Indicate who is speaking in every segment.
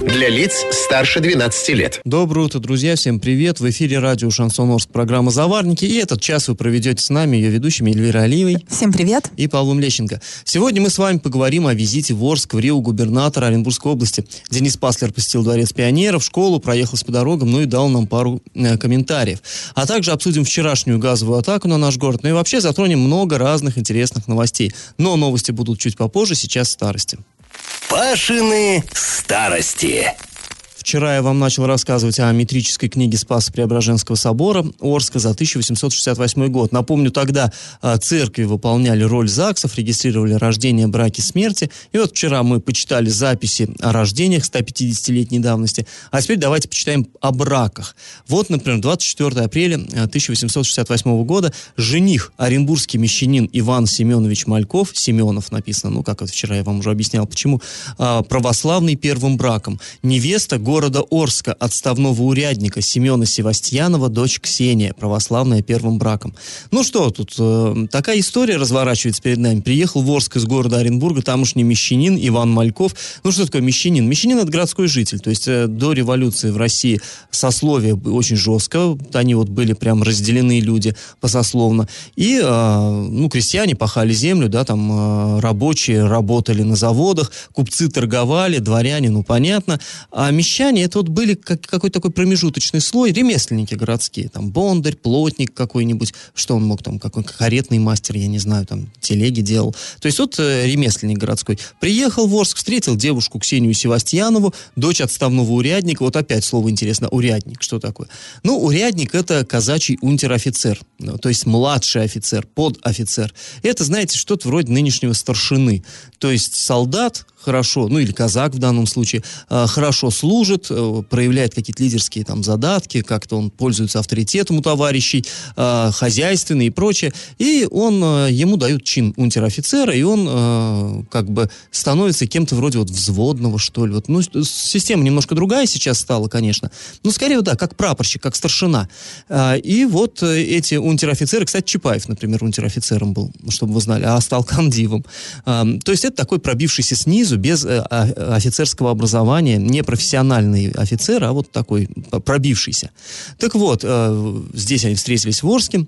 Speaker 1: Для лиц старше 12 лет.
Speaker 2: Доброе утро, друзья, всем привет. В эфире радио «Шансон Орск» программа «Заварники». И этот час вы проведете с нами, ее ведущими Эльвирой Алиевой.
Speaker 3: Всем привет.
Speaker 2: И Павлом Лещенко. Сегодня мы с вами поговорим о визите в Орск, в Рио губернатора Оренбургской области. Денис Паслер посетил Дворец пионеров, школу, проехался по дорогам, ну и дал нам пару э, комментариев. А также обсудим вчерашнюю газовую атаку на наш город. Ну и вообще затронем много разных интересных новостей. Но новости будут чуть попозже, сейчас старости.
Speaker 4: Пашины старости.
Speaker 2: Вчера я вам начал рассказывать о метрической книге Спаса Преображенского собора Орска за 1868 год. Напомню, тогда а, церкви выполняли роль ЗАГСов, регистрировали рождение, браки, смерти. И вот вчера мы почитали записи о рождениях 150-летней давности. А теперь давайте почитаем о браках. Вот, например, 24 апреля 1868 года жених, оренбургский мещанин Иван Семенович Мальков, Семенов написано, ну, как вот вчера я вам уже объяснял, почему, а, православный первым браком. Невеста, города Орска отставного урядника Семена Севастьянова, дочь Ксения, православная первым браком. Ну что, тут э, такая история разворачивается перед нами. Приехал в Орск из города Оренбурга тамошний мещанин Иван Мальков. Ну что такое мещанин? Мещанин это городской житель. То есть э, до революции в России сословие очень жестко. Они вот были прям разделены люди посословно. И, э, ну, крестьяне пахали землю, да, там э, рабочие работали на заводах, купцы торговали, дворяне, ну, понятно. А мещанин крестьяне, это вот были как, какой-то такой промежуточный слой, ремесленники городские, там, бондарь, плотник какой-нибудь, что он мог там, какой каретный мастер, я не знаю, там, телеги делал. То есть вот э, ремесленник городской. Приехал в Орск, встретил девушку Ксению Севастьянову, дочь отставного урядника, вот опять слово интересно, урядник, что такое? Ну, урядник это казачий унтер-офицер, ну, то есть младший офицер, подофицер. Это, знаете, что-то вроде нынешнего старшины. То есть солдат, хорошо, ну или казак в данном случае, э, хорошо служит, э, проявляет какие-то лидерские там задатки, как-то он пользуется авторитетом у товарищей, э, хозяйственный и прочее, и он, ему дают чин унтер-офицера, и он как бы становится кем-то вроде вот взводного, что ли. Вот, ну, система немножко другая сейчас стала, конечно, но скорее, да, как прапорщик, как старшина. И вот эти унтер-офицеры, кстати, Чапаев, например, унтер-офицером был, чтобы вы знали, а стал комдивом. То есть это такой пробившийся снизу снизу, без э, офицерского образования, не профессиональный офицер, а вот такой пробившийся. Так вот, э, здесь они встретились в Орске,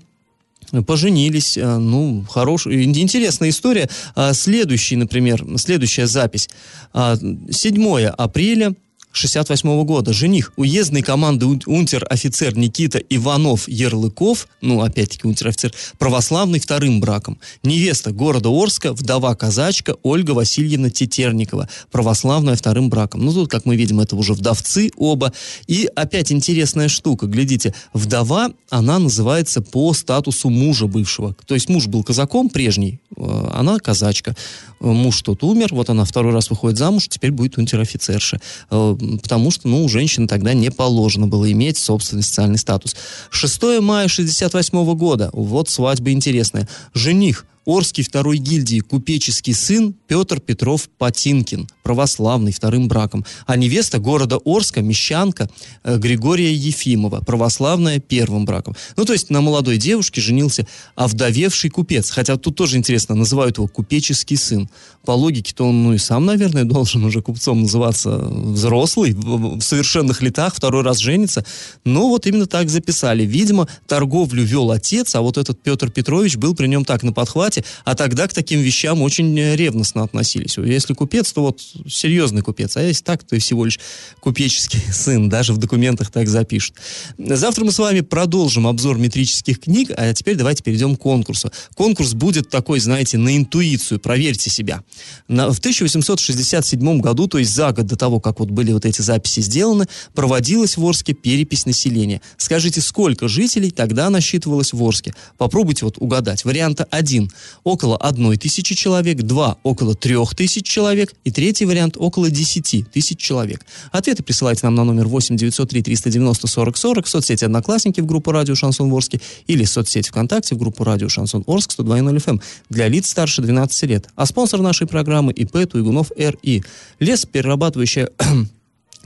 Speaker 2: поженились, э, ну, хорошая, интересная история. Следующий, например, следующая запись. 7 апреля 68 года. Жених уездной команды унтер-офицер Никита Иванов-Ярлыков, ну, опять-таки унтер-офицер, православный вторым браком. Невеста города Орска, вдова-казачка Ольга Васильевна Тетерникова, православная вторым браком. Ну, тут, как мы видим, это уже вдовцы оба. И опять интересная штука, глядите, вдова, она называется по статусу мужа бывшего. То есть муж был казаком прежний, э, она казачка. Муж тот умер, вот она второй раз выходит замуж, теперь будет унтер-офицерша э, потому что, ну, у женщин тогда не положено было иметь собственный социальный статус. 6 мая 68 года, вот свадьба интересная. Жених Орский второй гильдии купеческий сын Петр Петров Патинкин, православный, вторым браком, а невеста города Орска, мещанка э, Григория Ефимова, православная, первым браком. Ну, то есть на молодой девушке женился овдовевший купец, хотя тут тоже интересно, называют его купеческий сын. По логике-то он, ну, и сам, наверное, должен уже купцом называться взрослый, в совершенных летах, второй раз женится. Но вот именно так записали. Видимо, торговлю вел отец, а вот этот Петр Петрович был при нем так на подхвате, зарплате, а тогда к таким вещам очень э, ревностно относились. Если купец, то вот серьезный купец, а если так, то и всего лишь купеческий сын, даже в документах так запишут. Завтра мы с вами продолжим обзор метрических книг, а теперь давайте перейдем к конкурсу. Конкурс будет такой, знаете, на интуицию, проверьте себя. На, в 1867 году, то есть за год до того, как вот были вот эти записи сделаны, проводилась в Орске перепись населения. Скажите, сколько жителей тогда насчитывалось в Орске? Попробуйте вот угадать. Варианта 1 около одной тысячи человек, два около трех тысяч человек и третий вариант около 10 тысяч человек. Ответы присылайте нам на номер 8 903 390 40 40 в соцсети «Одноклассники» в группу «Радио Шансон Орске» или в соцсети ВКонтакте в группу «Радио Шансон Орск» 102.0 FM для лиц старше 12 лет. А спонсор нашей программы ИП Туйгунов РИ. Лес, перерабатывающая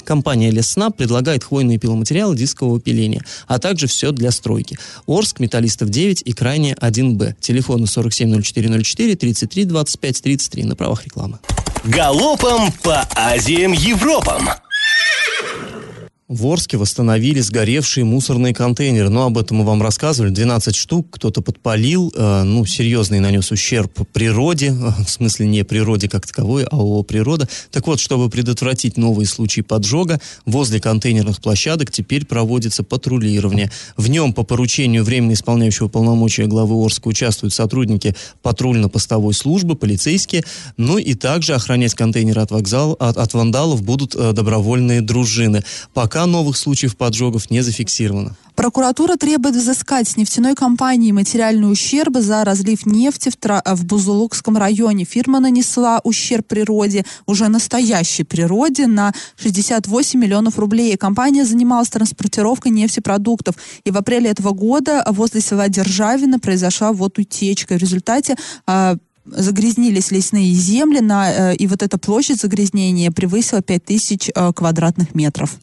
Speaker 2: Компания Лесна предлагает хвойные пиломатериалы дискового пиления, а также все для стройки. Орск, Металлистов 9 и крайне 1Б. Телефоны 470404 33 25 33 на правах рекламы.
Speaker 4: Галопом по Азиям Европам!
Speaker 2: В Орске восстановили сгоревшие мусорные контейнеры. Но об этом мы вам рассказывали. 12 штук кто-то подпалил. Э, ну, серьезный нанес ущерб природе. Э, в смысле, не природе как таковой, а ООО «Природа». Так вот, чтобы предотвратить новые случаи поджога, возле контейнерных площадок теперь проводится патрулирование. В нем по поручению временно исполняющего полномочия главы Орска участвуют сотрудники патрульно-постовой службы, полицейские. Ну и также охранять контейнеры от, вокзала, от, от вандалов будут э, добровольные дружины. Пока Пока новых случаев поджогов не зафиксировано.
Speaker 3: Прокуратура требует взыскать с нефтяной компании материальный ущерб за разлив нефти в, Тра- в Бузулукском районе. Фирма нанесла ущерб природе, уже настоящей природе, на 68 миллионов рублей. Компания занималась транспортировкой нефтепродуктов. И в апреле этого года возле села Державина произошла вот утечка. В результате э, загрязнились лесные земли, на, э, и вот эта площадь загрязнения превысила 5000 э, квадратных метров.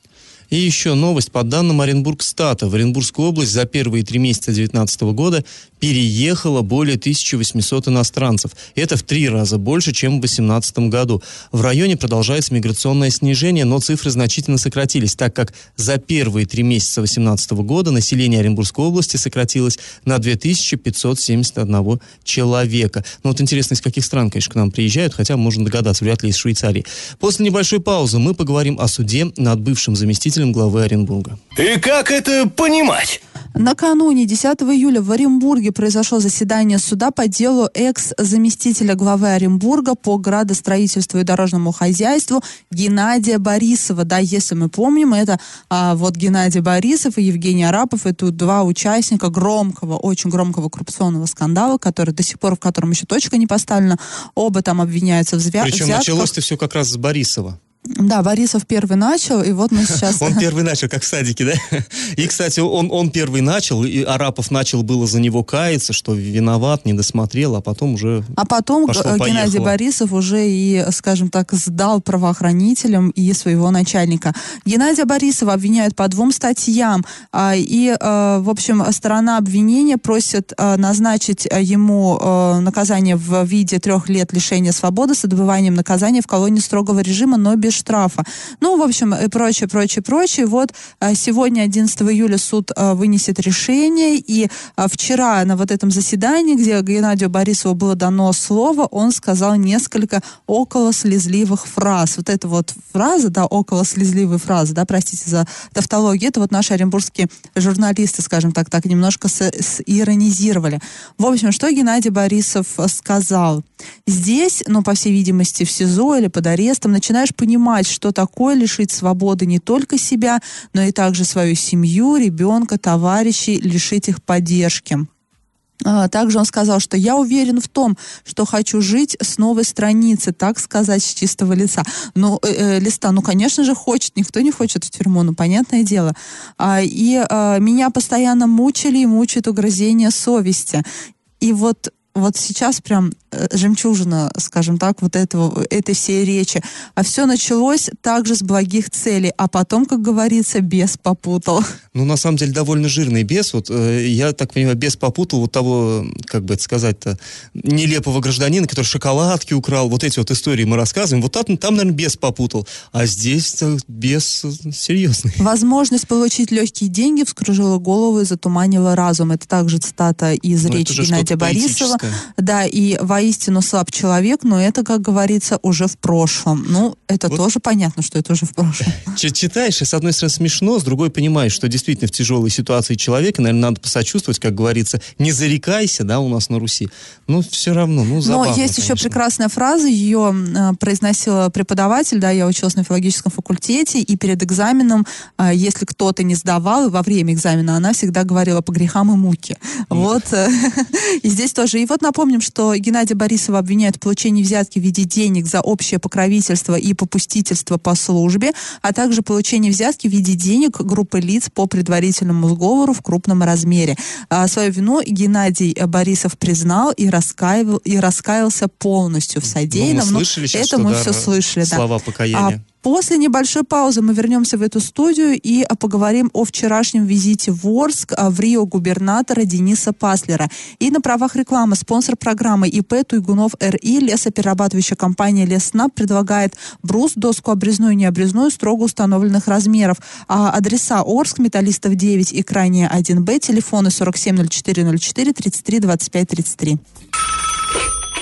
Speaker 2: И еще новость. По данным Оренбургстата, в Оренбургскую область за первые три месяца 2019 года переехало более 1800 иностранцев. Это в три раза больше, чем в 2018 году. В районе продолжается миграционное снижение, но цифры значительно сократились, так как за первые три месяца 2018 года население Оренбургской области сократилось на 2571 человека. Ну вот интересно, из каких стран, конечно, к нам приезжают, хотя можно догадаться, вряд ли из Швейцарии. После небольшой паузы мы поговорим о суде над бывшим заместителем заместителем главы Оренбурга.
Speaker 4: И как это понимать?
Speaker 3: Накануне 10 июля в Оренбурге произошло заседание суда по делу экс-заместителя главы Оренбурга по градостроительству и дорожному хозяйству Геннадия Борисова. Да, если мы помним, это а, вот Геннадий Борисов и Евгений Арапов. Это два участника громкого, очень громкого коррупционного скандала, который до сих пор, в котором еще точка не поставлена. Оба там обвиняются в звя-
Speaker 2: Причем
Speaker 3: взятках.
Speaker 2: началось-то все как раз с Борисова.
Speaker 3: Да, Борисов первый начал, и вот мы сейчас...
Speaker 2: Он первый начал, как в садике, да? И, кстати, он, он первый начал, и Арапов начал было за него каяться, что виноват, не досмотрел, а потом уже
Speaker 3: А потом пошло, Геннадий поехало. Борисов уже и, скажем так, сдал правоохранителям и своего начальника. Геннадия Борисова обвиняют по двум статьям, а, и, а, в общем, сторона обвинения просит а, назначить ему наказание в виде трех лет лишения свободы с отбыванием наказания в колонии строгого режима, но без штрафа. Ну, в общем, и прочее, прочее, прочее. Вот а, сегодня, 11 июля, суд а, вынесет решение, и а, вчера на вот этом заседании, где Геннадию Борисову было дано слово, он сказал несколько около слезливых фраз. Вот эта вот фраза, да, около слезливые фразы, да, простите за тавтологию, это вот наши оренбургские журналисты, скажем так, так немножко иронизировали. В общем, что Геннадий Борисов сказал? Здесь, ну, по всей видимости, в СИЗО или под арестом начинаешь понимать, понимать, что такое лишить свободы не только себя, но и также свою семью, ребенка, товарищей, лишить их поддержки. А, также он сказал, что я уверен в том, что хочу жить с новой страницы, так сказать, с чистого лица. Ну, э, э, листа, ну, конечно же, хочет, никто не хочет в тюрьму, ну, понятное дело. А, и а, меня постоянно мучили и мучают угрызения совести. И вот вот сейчас прям э, жемчужина, скажем так, вот этого, этой всей речи. А все началось также с благих целей, а потом, как говорится, бес попутал.
Speaker 2: Ну, на самом деле, довольно жирный бес. Вот, э, я так понимаю, бес попутал вот того, как бы это сказать-то, нелепого гражданина, который шоколадки украл. Вот эти вот истории мы рассказываем. Вот там, там наверное, бес попутал. А здесь бес серьезный.
Speaker 3: Возможность получить легкие деньги вскружила голову и затуманила разум. Это также цитата из ну, речи Геннадия Борисова. Да, и воистину слаб человек, но это, как говорится, уже в прошлом. Ну, это вот тоже понятно, что это уже в прошлом.
Speaker 2: Читаешь, и с одной стороны смешно, с другой понимаешь, что действительно в тяжелой ситуации человека, наверное, надо посочувствовать, как говорится, не зарекайся, да, у нас на Руси. Ну, все равно, ну, забавно,
Speaker 3: Но есть
Speaker 2: конечно.
Speaker 3: еще прекрасная фраза, ее э, произносила преподаватель, да, я училась на филологическом факультете, и перед экзаменом, э, если кто-то не сдавал, во время экзамена она всегда говорила по грехам и муке. Вот. Э, и здесь тоже. И вот вот напомним, что Геннадия Борисова обвиняют в получении взятки в виде денег за общее покровительство и попустительство по службе, а также получение взятки в виде денег группы лиц по предварительному сговору в крупном размере. А, свою вину Геннадий Борисов признал и, раскаивал, и раскаялся полностью в содеянном.
Speaker 2: Ну, мы слышали сейчас,
Speaker 3: это
Speaker 2: мы
Speaker 3: да, все слышали.
Speaker 2: Слова
Speaker 3: да.
Speaker 2: покаяния.
Speaker 3: А После небольшой паузы мы вернемся в эту студию и а, поговорим о вчерашнем визите в Орск а, в Рио губернатора Дениса Паслера. И на правах рекламы спонсор программы ИП Туйгунов РИ лесоперерабатывающая компания Леснаб предлагает брус, доску обрезную и необрезную строго установленных размеров. А адреса Орск, Металлистов 9 и крайняя 1Б, телефоны 470404 33 25 33.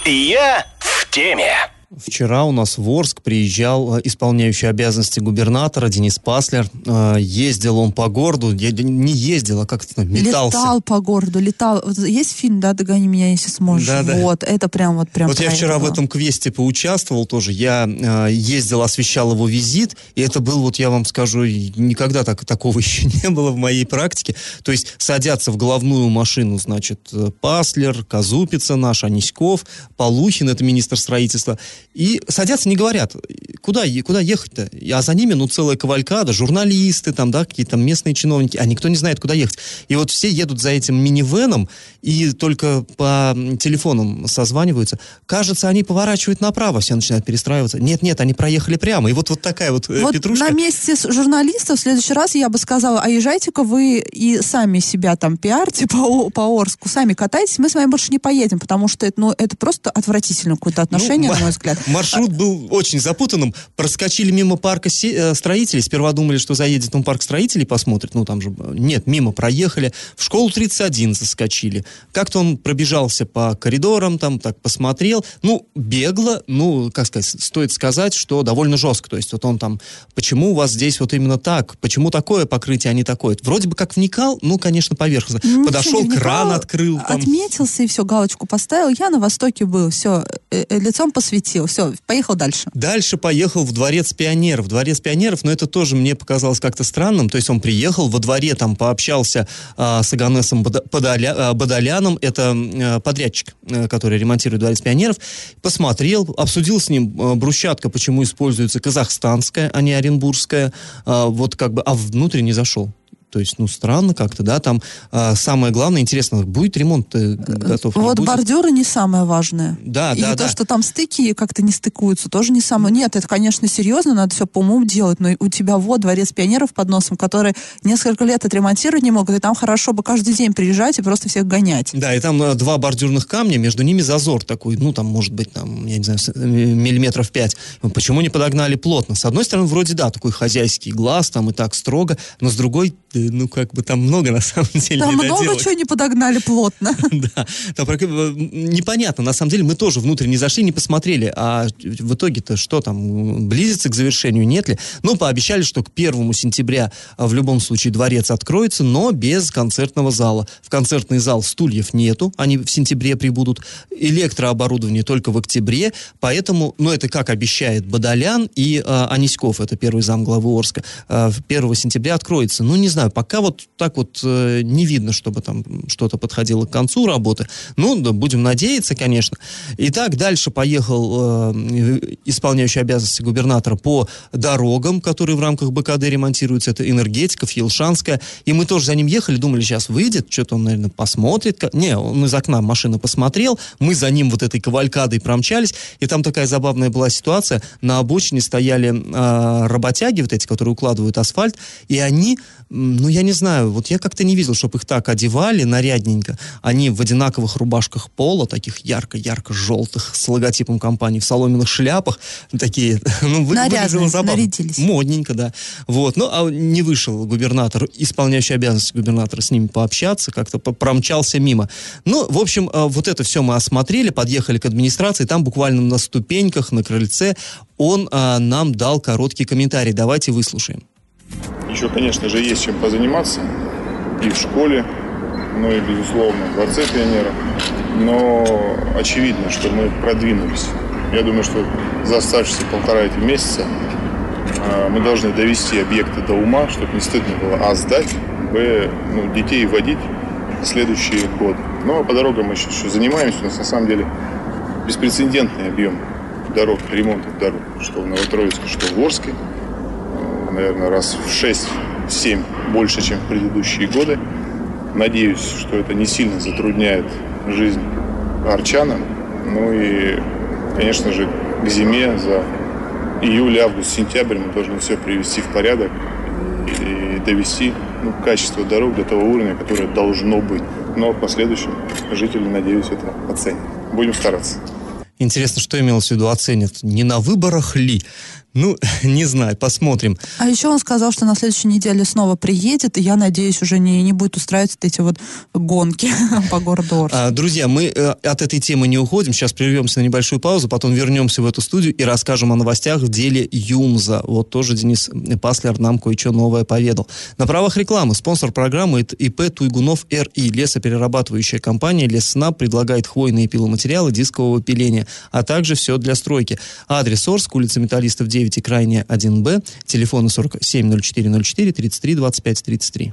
Speaker 4: Я в теме.
Speaker 2: Вчера у нас в Орск приезжал э, исполняющий обязанности губернатора Денис Паслер. Э, ездил он по городу, не ездил, а как-то метался.
Speaker 3: Летал по городу, летал. Есть фильм, да, «Догони меня, если сможешь». Да, да. Вот, это прям вот прям
Speaker 2: Вот я вчера в этом квесте поучаствовал тоже. Я э, ездил, освещал его визит, и это был, вот я вам скажу, никогда так, такого еще не было в моей практике. То есть садятся в головную машину, значит, Паслер, Казупица наш, Аниськов, Полухин, это министр строительства, и садятся, не говорят, куда, куда ехать-то? А за ними, ну, целая кавалькада, журналисты, там, да, какие-то местные чиновники, а никто не знает, куда ехать. И вот все едут за этим минивеном, и только по телефонам созваниваются. Кажется, они поворачивают направо, все начинают перестраиваться. Нет-нет, они проехали прямо. И вот, вот такая вот,
Speaker 3: э, вот
Speaker 2: петрушка.
Speaker 3: на месте журналистов в следующий раз я бы сказала, а езжайте-ка вы и сами себя там пиарьте по, по Орску, сами катайтесь, мы с вами больше не поедем, потому что это, ну, это просто отвратительное какое-то ну, отношение, ну, на мой взгляд.
Speaker 2: Маршрут был очень запутанным. Проскочили мимо парка э, строителей. Сперва думали, что заедет он парк строителей посмотрит. Ну, там же... Нет, мимо проехали. В школу 31 заскочили. Как-то он пробежался по коридорам, там так посмотрел. Ну, бегло, ну, как сказать, стоит сказать, что довольно жестко. То есть вот он там, почему у вас здесь вот именно так? Почему такое покрытие, а не такое? Вроде бы как вникал, ну, конечно, поверхностно. Ну, Подошел, кран открыл.
Speaker 3: Там. Отметился и все, галочку поставил. Я на Востоке был, все, э, э, лицом посветил все, поехал дальше.
Speaker 2: Дальше поехал в Дворец пионеров. Дворец пионеров, но это тоже мне показалось как-то странным. То есть он приехал во дворе, там пообщался а, с Аганесом Бадоля, а, Бадоляном, это а, подрядчик, а, который ремонтирует Дворец пионеров, посмотрел, обсудил с ним а, брусчатка, почему используется казахстанская, а не оренбургская, а, вот как бы, а внутрь не зашел. То есть, ну, странно как-то, да, там а, самое главное, интересно, будет ремонт э, готов?
Speaker 3: Вот бордюры не самое важное.
Speaker 2: Да,
Speaker 3: и
Speaker 2: да,
Speaker 3: И
Speaker 2: да.
Speaker 3: то, что там стыки как-то не стыкуются, тоже не самое. Нет, это, конечно, серьезно, надо все по уму делать, но у тебя вот дворец пионеров под носом, который несколько лет отремонтировать не могут, и там хорошо бы каждый день приезжать и просто всех гонять.
Speaker 2: Да, и там э, два бордюрных камня, между ними зазор такой, ну, там, может быть, там, я не знаю, э, миллиметров пять. Почему не подогнали плотно? С одной стороны, вроде, да, такой хозяйский глаз, там, и так строго, но с другой, ну, как бы там много, на самом деле,
Speaker 3: Там много чего не подогнали плотно.
Speaker 2: Да, там непонятно. На самом деле мы тоже внутрь не зашли, не посмотрели. А в итоге-то что там, близится к завершению, нет ли? Ну, пообещали, что к первому сентября а, в любом случае дворец откроется, но без концертного зала. В концертный зал стульев нету, они в сентябре прибудут. Электрооборудование только в октябре, поэтому, ну, это как обещает Бадолян и э, Аниськов, это первый зам главы Орска, э, 1 сентября откроется. Ну, не знаю, пока вот так вот э, не видно, чтобы там что-то подходило к концу работы. Ну, да, будем надеяться, конечно. Итак, дальше поехал э, исполняющий обязанности губернатора по дорогам, которые в рамках БКД ремонтируются. Это энергетика, Фьелшанская. И мы тоже за ним ехали, думали, сейчас выйдет, что-то он, наверное, посмотрит. Не, он из окна машины посмотрел, мы за ним вот этой кавалькадой промчались, и там такая забавная была ситуация. На обочине стояли э, работяги, вот эти, которые укладывают асфальт, и они, ну, я не знаю, вот я как-то не видел, чтобы их так одевали нарядненько. Они в одинаковых рубашках пола, таких ярко-ярко-желтых, с логотипом компании, в соломенных шляпах, такие, ну, выглядело забавно.
Speaker 3: нарядились.
Speaker 2: Модненько, да. Вот, ну, а не вышел губернатор, исполняющий обязанности губернатора, с ними пообщаться, как-то промчался мимо. Ну, в общем, э, вот это все мы осмотрели, подъехали к администрации, там буквально на ступеньках, на крыльце он а, нам дал короткий комментарий. Давайте выслушаем.
Speaker 5: Еще, конечно же, есть чем позаниматься и в школе, ну и, безусловно, в Дворце пионеров. Но очевидно, что мы продвинулись. Я думаю, что за оставшиеся полтора эти месяца э, мы должны довести объекты до ума, чтобы не стыдно было, а сдать, б, ну, детей водить следующие годы. Но по дорогам мы еще, еще занимаемся. У нас на самом деле беспрецедентный объем дорог, ремонтов дорог, что в Новотроицке, что в Орске. Наверное, раз в 6-7 больше, чем в предыдущие годы. Надеюсь, что это не сильно затрудняет жизнь арчанам. Ну и, конечно же, к зиме за июль, август, сентябрь мы должны все привести в порядок и довести ну, качество дорог до того уровня, которое должно быть. Но в последующем жители, надеюсь, это оценят. Будем стараться.
Speaker 2: Интересно, что имелось в виду оценят? Не на выборах ли? Ну, не знаю, посмотрим.
Speaker 3: А еще он сказал, что на следующей неделе снова приедет, и я надеюсь, уже не, не будет устраивать эти вот гонки по городу Орск.
Speaker 2: А, друзья, мы э, от этой темы не уходим. Сейчас прервемся на небольшую паузу, потом вернемся в эту студию и расскажем о новостях в деле ЮМЗа. Вот тоже Денис Паслер нам кое-что новое поведал. На правах рекламы спонсор программы ИП Туйгунов РИ. Лесоперерабатывающая компания Леснаб предлагает хвойные пиломатериалы дискового пиления, а также все для стройки. Адрес Орск, улица Металлистов 9 9 и крайне 1Б. Телефоны 47 04 04 33 25 33.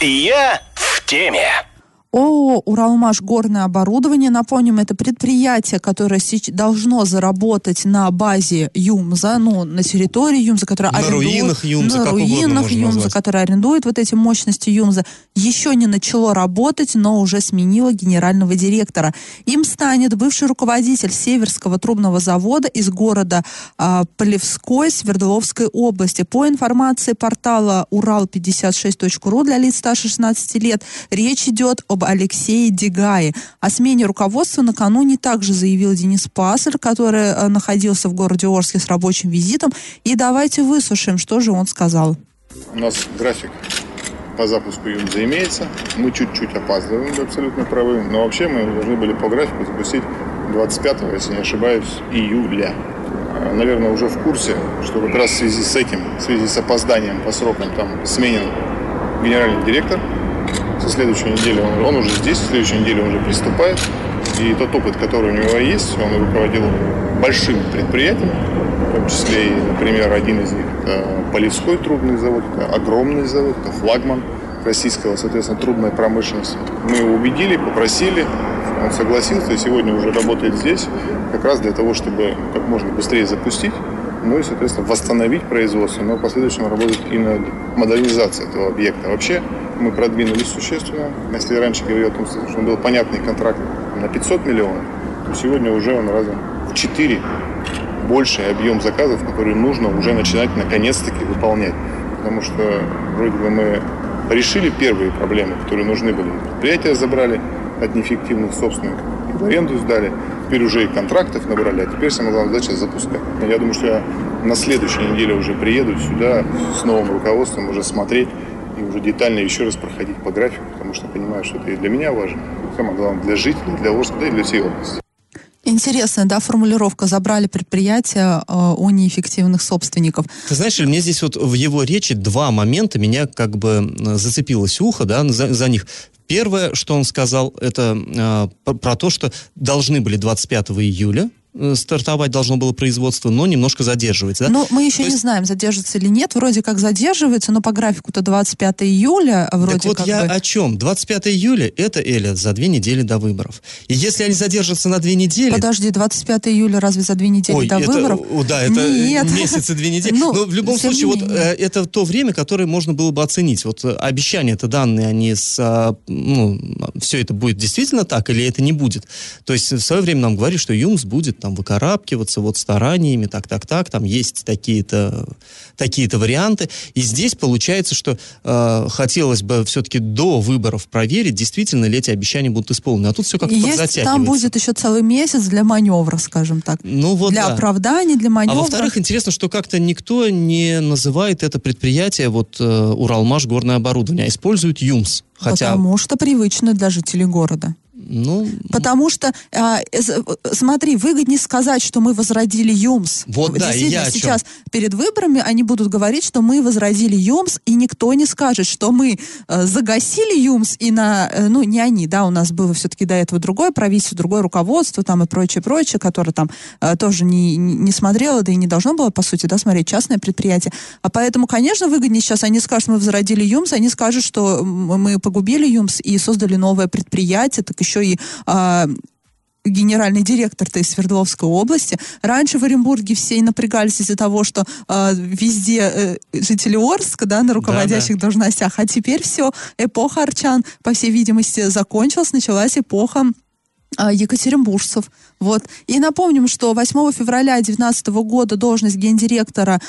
Speaker 4: Я в теме.
Speaker 3: ООО «Уралмаш горное оборудование». Напомним, это предприятие, которое должно заработать на базе ЮМЗа, ну, на территории ЮМЗа, которая
Speaker 2: на
Speaker 3: арендует...
Speaker 2: руинах ЮМЗа,
Speaker 3: На руинах ЮМЗа, которая арендует вот эти мощности ЮМЗа. Еще не начало работать, но уже сменило генерального директора. Им станет бывший руководитель Северского трубного завода из города а, Полевской Свердловской области. По информации портала урал56.ру для лиц старше 16 лет, речь идет об Алексее Дегае. О смене руководства накануне также заявил Денис Паслер, который э, находился в городе Орске с рабочим визитом. И давайте выслушаем, что же он сказал.
Speaker 5: У нас график по запуску ЮМЗа имеется. Мы чуть-чуть опаздываем, вы абсолютно правы. Но вообще мы должны были по графику запустить 25, если не ошибаюсь, июля. А, Наверное, уже в курсе, что как раз в связи с этим, в связи с опозданием по срокам, там сменен генеральный директор. Со следующей недели он, он уже здесь, со следующей недели он уже приступает. И тот опыт, который у него есть, он руководил большими предприятиями, в том числе, и, например, один из них это Полевской трубный завод, это огромный завод, это флагман российского, соответственно, трубной промышленности. Мы его убедили, попросили, он согласился, и сегодня уже работает здесь, как раз для того, чтобы как можно быстрее запустить, ну и, соответственно, восстановить производство, но в последующем работать и над модернизацией этого объекта. Вообще мы продвинулись существенно. Если раньше говорил о том, что был понятный контракт на 500 миллионов, то сегодня уже он раза в 4 больший объем заказов, которые нужно уже начинать наконец-таки выполнять. Потому что вроде бы мы решили первые проблемы, которые нужны были. Предприятия забрали от неэффективных собственников, в аренду сдали. Теперь уже и контрактов набрали, а теперь самая главная задача запускать. Я думаю, что я на следующей неделе уже приеду сюда с новым руководством, уже смотреть и уже детально еще раз проходить по графику, потому что понимаю, что это и для меня важно. Самое главное, для жителей, для Орска, да и для всей области.
Speaker 3: Интересная, да, формулировка. Забрали предприятия э, у неэффективных собственников.
Speaker 2: Ты знаешь, мне здесь вот в его речи два момента меня как бы зацепилось ухо, да, за, за них. Первое, что он сказал, это э, про то, что должны были 25 июля стартовать должно было производство, но немножко задерживается. Да?
Speaker 3: Ну, мы еще
Speaker 2: То
Speaker 3: не
Speaker 2: есть-
Speaker 3: знаем, задержится или нет. Вроде как задерживается, но по графику-то 25 июля вроде
Speaker 2: так вот
Speaker 3: как
Speaker 2: я
Speaker 3: бы.
Speaker 2: о чем? 25 июля это, Эля, за две недели до выборов. И если они задержатся на две недели...
Speaker 3: Подожди, 25 июля разве за две недели
Speaker 2: Ой,
Speaker 3: до
Speaker 2: это,
Speaker 3: выборов?
Speaker 2: да, это
Speaker 3: Нет.
Speaker 2: месяц и две недели.
Speaker 3: Ну,
Speaker 2: Но в любом случае, вот э, это то время, которое можно было бы оценить. Вот э, обещания это данные, они с, а, ну, все это будет действительно так или это не будет. То есть в свое время нам говорили, что ЮМС будет там выкарабкиваться вот стараниями, так, так, так, там есть такие-то такие-то варианты. И здесь получается, что э, хотелось бы все-таки до выборов проверить, действительно ли эти обещания будут исполнены. А тут все как-то
Speaker 3: Есть,
Speaker 2: подзатягивается.
Speaker 3: там будет еще целый месяц для маневра, скажем так.
Speaker 2: ну, вот
Speaker 3: для
Speaker 2: да.
Speaker 3: оправданий, для маневра.
Speaker 2: А во-вторых, интересно, что как-то никто не называет это предприятие вот э, Уралмаш горное оборудование, а использует ЮМС. Хотя,
Speaker 3: Потому что привычно для жителей города. Ну... Потому что, а, смотри, выгоднее сказать, что мы возродили ЮМС.
Speaker 2: Вот да, и я
Speaker 3: сейчас перед выборами они будут говорить, что мы возродили ЮМС, и никто не скажет, что мы э, загасили ЮМС, и на, э, ну, не они, да, у нас было все-таки до этого другое правительство, другое руководство там и прочее, прочее, которое там э, тоже не, не смотрело, да и не должно было, по сути, да, смотреть частное предприятие. А поэтому, конечно, выгоднее сейчас они скажут, мы возродили ЮМС, они скажут, что мы погубили ЮМС и создали новое предприятие, так еще и э, генеральный директор-то из Свердловской области. Раньше в Оренбурге все напрягались из-за того, что э, везде э, жители Орска, да, на руководящих да, да. должностях, а теперь все, эпоха арчан, по всей видимости, закончилась, началась эпоха екатеринбуржцев. Вот. И напомним, что 8 февраля 2019 года должность гендиректора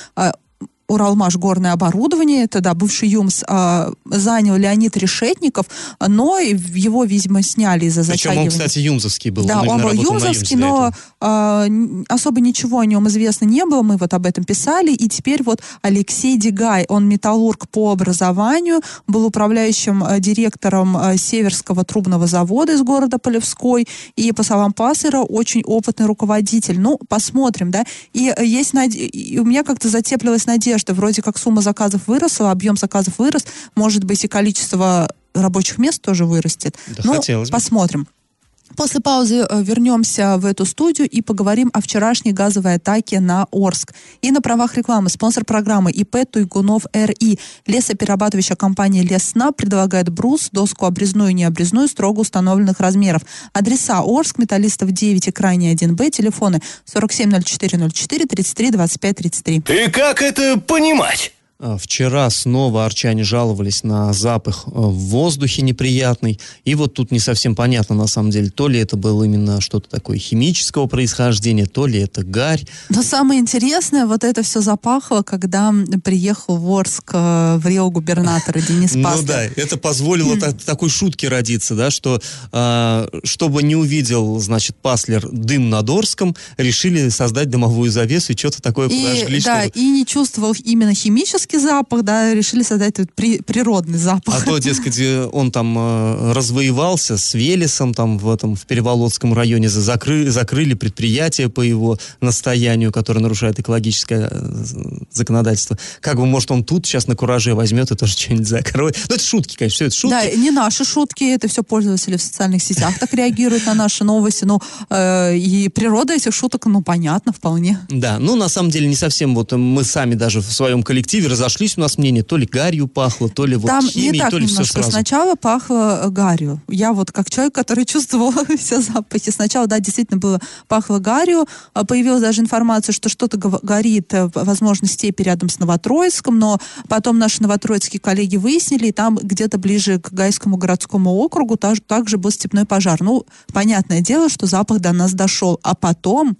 Speaker 3: Уралмаш горное оборудование, тогда бывший ЮМС э, занял Леонид Решетников, но его, видимо, сняли из-за затягивания.
Speaker 2: Причем он, кстати, юмзовский был.
Speaker 3: Да, он, он был юмзовский, но э, особо ничего о нем известно не было, мы вот об этом писали, и теперь вот Алексей Дегай, он металлург по образованию, был управляющим э, директором э, Северского трубного завода из города Полевской, и, по словам Пассера, очень опытный руководитель. Ну, посмотрим, да, и э, есть над... и у меня как-то затеплилась надежда, надежда. Вроде как сумма заказов выросла, объем заказов вырос. Может быть, и количество рабочих мест тоже вырастет. Да, Но хотелось бы. посмотрим. После паузы э, вернемся в эту студию и поговорим о вчерашней газовой атаке на Орск. И на правах рекламы спонсор программы ИП Туйгунов РИ. Лесоперерабатывающая компания Лесна предлагает брус, доску обрезную и необрезную строго установленных размеров. Адреса Орск, Металлистов 9 и крайний 1Б, телефоны 470404 33 25 33.
Speaker 4: И как это понимать?
Speaker 2: А, вчера снова арчане жаловались на запах э, в воздухе неприятный. И вот тут не совсем понятно, на самом деле, то ли это было именно что-то такое химического происхождения, то ли это гарь.
Speaker 3: Но самое интересное, вот это все запахло, когда приехал в Орск э, в Рио губернатор Денис Паслер.
Speaker 2: Ну да, это позволило такой шутке родиться, да, что а, чтобы не увидел, значит, Паслер дым над Орском, решили создать дымовую завесу и что-то такое подожгли.
Speaker 3: Да, и не чувствовал именно химически химический запах, да, решили создать этот при, природный запах.
Speaker 2: А то, дескать, он там э, развоевался с Велесом, там в этом, в Переволодском районе, закры, закрыли предприятие по его настоянию, которое нарушает экологическое э, законодательство. Как бы, может, он тут сейчас на кураже возьмет и тоже что-нибудь закроет. Ну, это шутки, конечно, все это шутки.
Speaker 3: Да, не наши шутки, это все пользователи в социальных сетях так реагируют на наши новости, ну, э, и природа этих шуток, ну, понятно, вполне.
Speaker 2: Да, ну, на самом деле, не совсем вот мы сами даже в своем коллективе разошлись у нас мнения, то ли гарью пахло, то ли вот
Speaker 3: Там
Speaker 2: химией,
Speaker 3: не так
Speaker 2: то ли
Speaker 3: немножко.
Speaker 2: все сразу.
Speaker 3: Сначала пахло э, гарью. Я вот как человек, который чувствовал все запахи. Сначала, да, действительно было пахло гарью. А появилась даже информация, что что-то горит, э, возможно, степи рядом с Новотроицком, но потом наши новотроицкие коллеги выяснили, и там где-то ближе к Гайскому городскому округу также был степной пожар. Ну, понятное дело, что запах до нас дошел. А потом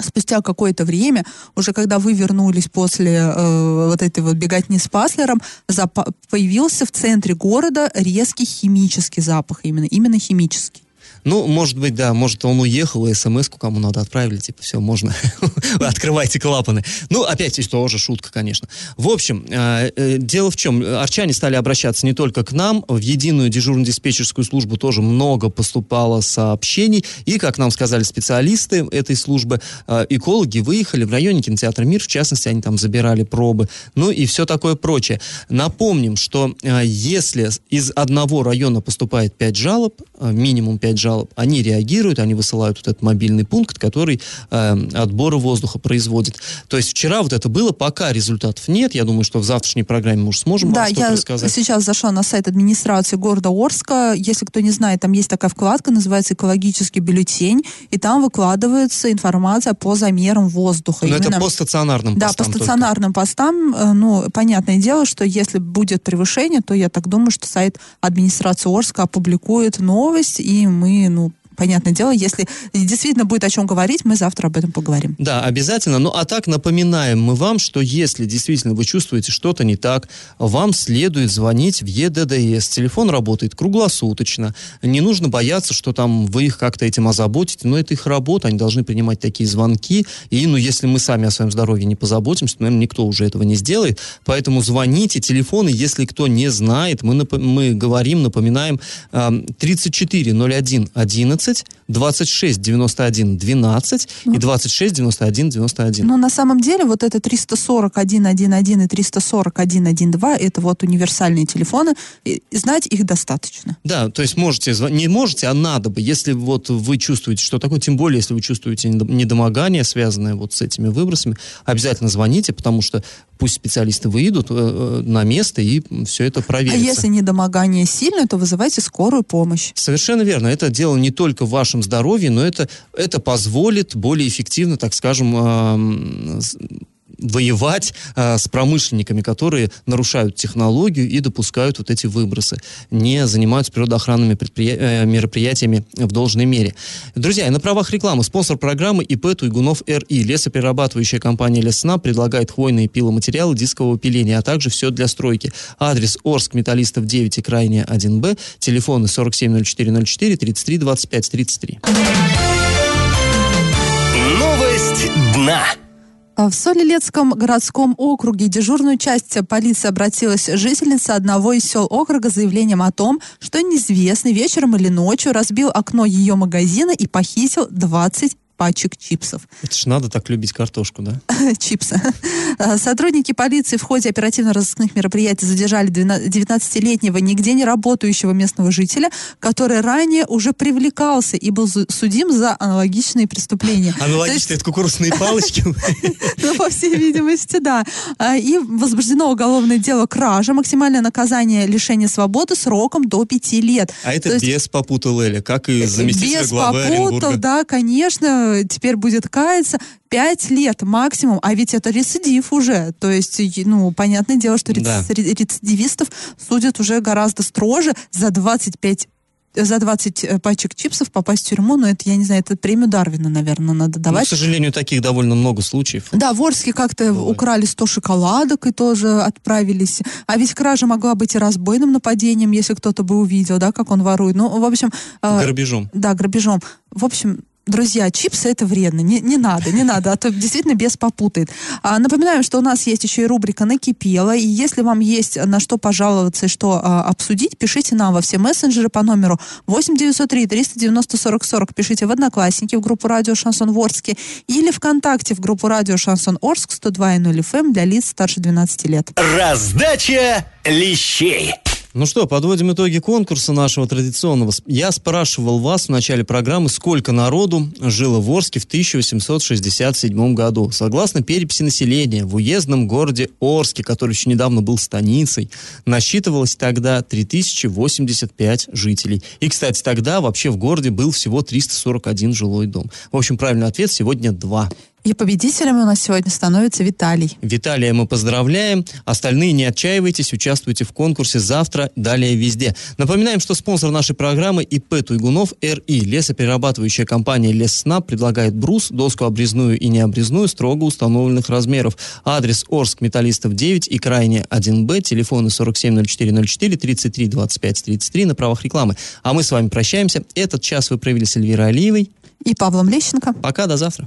Speaker 3: спустя какое-то время, уже когда вы вернулись после э, вот этой вот беготни с Паслером, появился в центре города резкий химический запах именно, именно химический.
Speaker 2: Ну, может быть, да, может, он уехал, и смс-ку кому надо отправили, типа, все, можно, открывайте клапаны. Ну, опять есть тоже шутка, конечно. В общем, э, э, дело в чем, арчане стали обращаться не только к нам, в единую дежурно-диспетчерскую службу тоже много поступало сообщений, и, как нам сказали специалисты этой службы, э, экологи выехали в районе кинотеатра «Мир», в частности, они там забирали пробы, ну и все такое прочее. Напомним, что если из одного района поступает 5 жалоб, минимум 5 жалоб, жалоб, они реагируют, они высылают вот этот мобильный пункт, который э, отборы воздуха производит. То есть вчера вот это было, пока результатов нет. Я думаю, что в завтрашней программе мы уже сможем
Speaker 3: да, что-то рассказать. я сейчас зашла на сайт администрации города Орска. Если кто не знает, там есть такая вкладка, называется «Экологический бюллетень», и там выкладывается информация по замерам воздуха.
Speaker 2: Но Именно... это по стационарным
Speaker 3: да, постам. Да, по стационарным только. постам. Э, ну, понятное дело, что если будет превышение, то я так думаю, что сайт администрации Орска опубликует новость, и мы ну, понятное дело, если действительно будет о чем говорить, мы завтра об этом поговорим.
Speaker 2: Да, обязательно. Ну, а так напоминаем мы вам, что если действительно вы чувствуете что-то не так, вам следует звонить в ЕДДС. Телефон работает круглосуточно. Не нужно бояться, что там вы их как-то этим озаботите, но это их работа, они должны принимать такие звонки. И, ну, если мы сами о своем здоровье не позаботимся, то, наверное, никто уже этого не сделает. Поэтому звоните, телефоны, если кто не знает, мы, мы говорим, напоминаем, 34 01 11, 26 91 12 ну, и 26 91 91.
Speaker 3: Ну, на самом деле, вот это 340 111 и 340 112, это вот универсальные телефоны, и знать их достаточно.
Speaker 2: Да, то есть можете, не можете, а надо бы, если вот вы чувствуете, что такое, тем более, если вы чувствуете недомогание, связанное вот с этими выбросами, обязательно звоните, потому что пусть специалисты выйдут э, э, на место и все это проверят.
Speaker 3: А если недомогание сильное, то вызывайте скорую помощь.
Speaker 2: Совершенно верно. Это дело не только в вашем здоровье, но это, это позволит более эффективно, так скажем, э, воевать э, с промышленниками, которые нарушают технологию и допускают вот эти выбросы, не занимаются природоохранными э, мероприятиями в должной мере. Друзья, на правах рекламы спонсор программы ИП Туйгунов РИ. Лесоперерабатывающая компания Лесна предлагает хвойные пиломатериалы дискового пиления, а также все для стройки. Адрес Орск, Металлистов 9 и Крайняя 1Б. Телефоны 470404 33 25 33.
Speaker 4: Новость дна.
Speaker 3: А в Солилецком городском округе дежурную часть полиции обратилась жительница одного из сел округа с заявлением о том, что неизвестный вечером или ночью разбил окно ее магазина и похитил 20 пачек чипсов.
Speaker 2: Это ж надо так любить картошку, да?
Speaker 3: Чипсы. А, сотрудники полиции в ходе оперативно-розыскных мероприятий задержали 19-летнего нигде не работающего местного жителя, который ранее уже привлекался и был судим за аналогичные преступления.
Speaker 2: Аналогичные, это кукурузные палочки?
Speaker 3: Ну, по всей видимости, да. А, и возбуждено уголовное дело кража, максимальное наказание лишения свободы сроком до пяти лет.
Speaker 2: А это без попутал Эля, как и заместитель главы
Speaker 3: Без попутал, да, конечно, теперь будет каяться. Пять лет максимум, а ведь это рецидив уже. То есть, ну, понятное дело, что да. рецидивистов судят уже гораздо строже за 25 за 20 э, пачек чипсов попасть в тюрьму, но это, я не знаю, это премию Дарвина, наверное, надо давать. Ну,
Speaker 2: к сожалению, таких довольно много случаев.
Speaker 3: Да, в Орске как-то Бывает. украли 100 шоколадок и тоже отправились. А ведь кража могла быть и разбойным нападением, если кто-то бы увидел, да, как он ворует. Ну, в общем...
Speaker 2: Э, грабежом.
Speaker 3: Да, грабежом. В общем, Друзья, чипсы это вредно, не, не надо, не надо, а то действительно без попутает. А, напоминаем, что у нас есть еще и рубрика «Накипело», и если вам есть на что пожаловаться и что а, обсудить, пишите нам во все мессенджеры по номеру 8903 390 40 40, пишите в Одноклассники в группу «Радио Шансон Орске» или ВКонтакте в группу «Радио Шансон Орск» 102.0 FM эм для лиц старше 12 лет.
Speaker 4: Раздача лещей.
Speaker 2: Ну что, подводим итоги конкурса нашего традиционного. Я спрашивал вас в начале программы, сколько народу жило в Орске в 1867 году. Согласно переписи населения, в уездном городе Орске, который еще недавно был станицей, насчитывалось тогда 3085 жителей. И, кстати, тогда вообще в городе был всего 341 жилой дом. В общем, правильный ответ сегодня два.
Speaker 3: И победителем у нас сегодня становится Виталий.
Speaker 2: Виталия мы поздравляем. Остальные не отчаивайтесь, участвуйте в конкурсе завтра, далее везде. Напоминаем, что спонсор нашей программы ИП Туйгунов РИ. Лесоперерабатывающая компания Лесснаб предлагает брус, доску обрезную и необрезную строго установленных размеров. Адрес Орск, Металлистов 9 и крайне 1Б, телефоны 470404 33 25 33 на правах рекламы. А мы с вами прощаемся. Этот час вы провели с Эльвирой Алиевой
Speaker 3: и Павлом Лещенко.
Speaker 2: Пока, до завтра.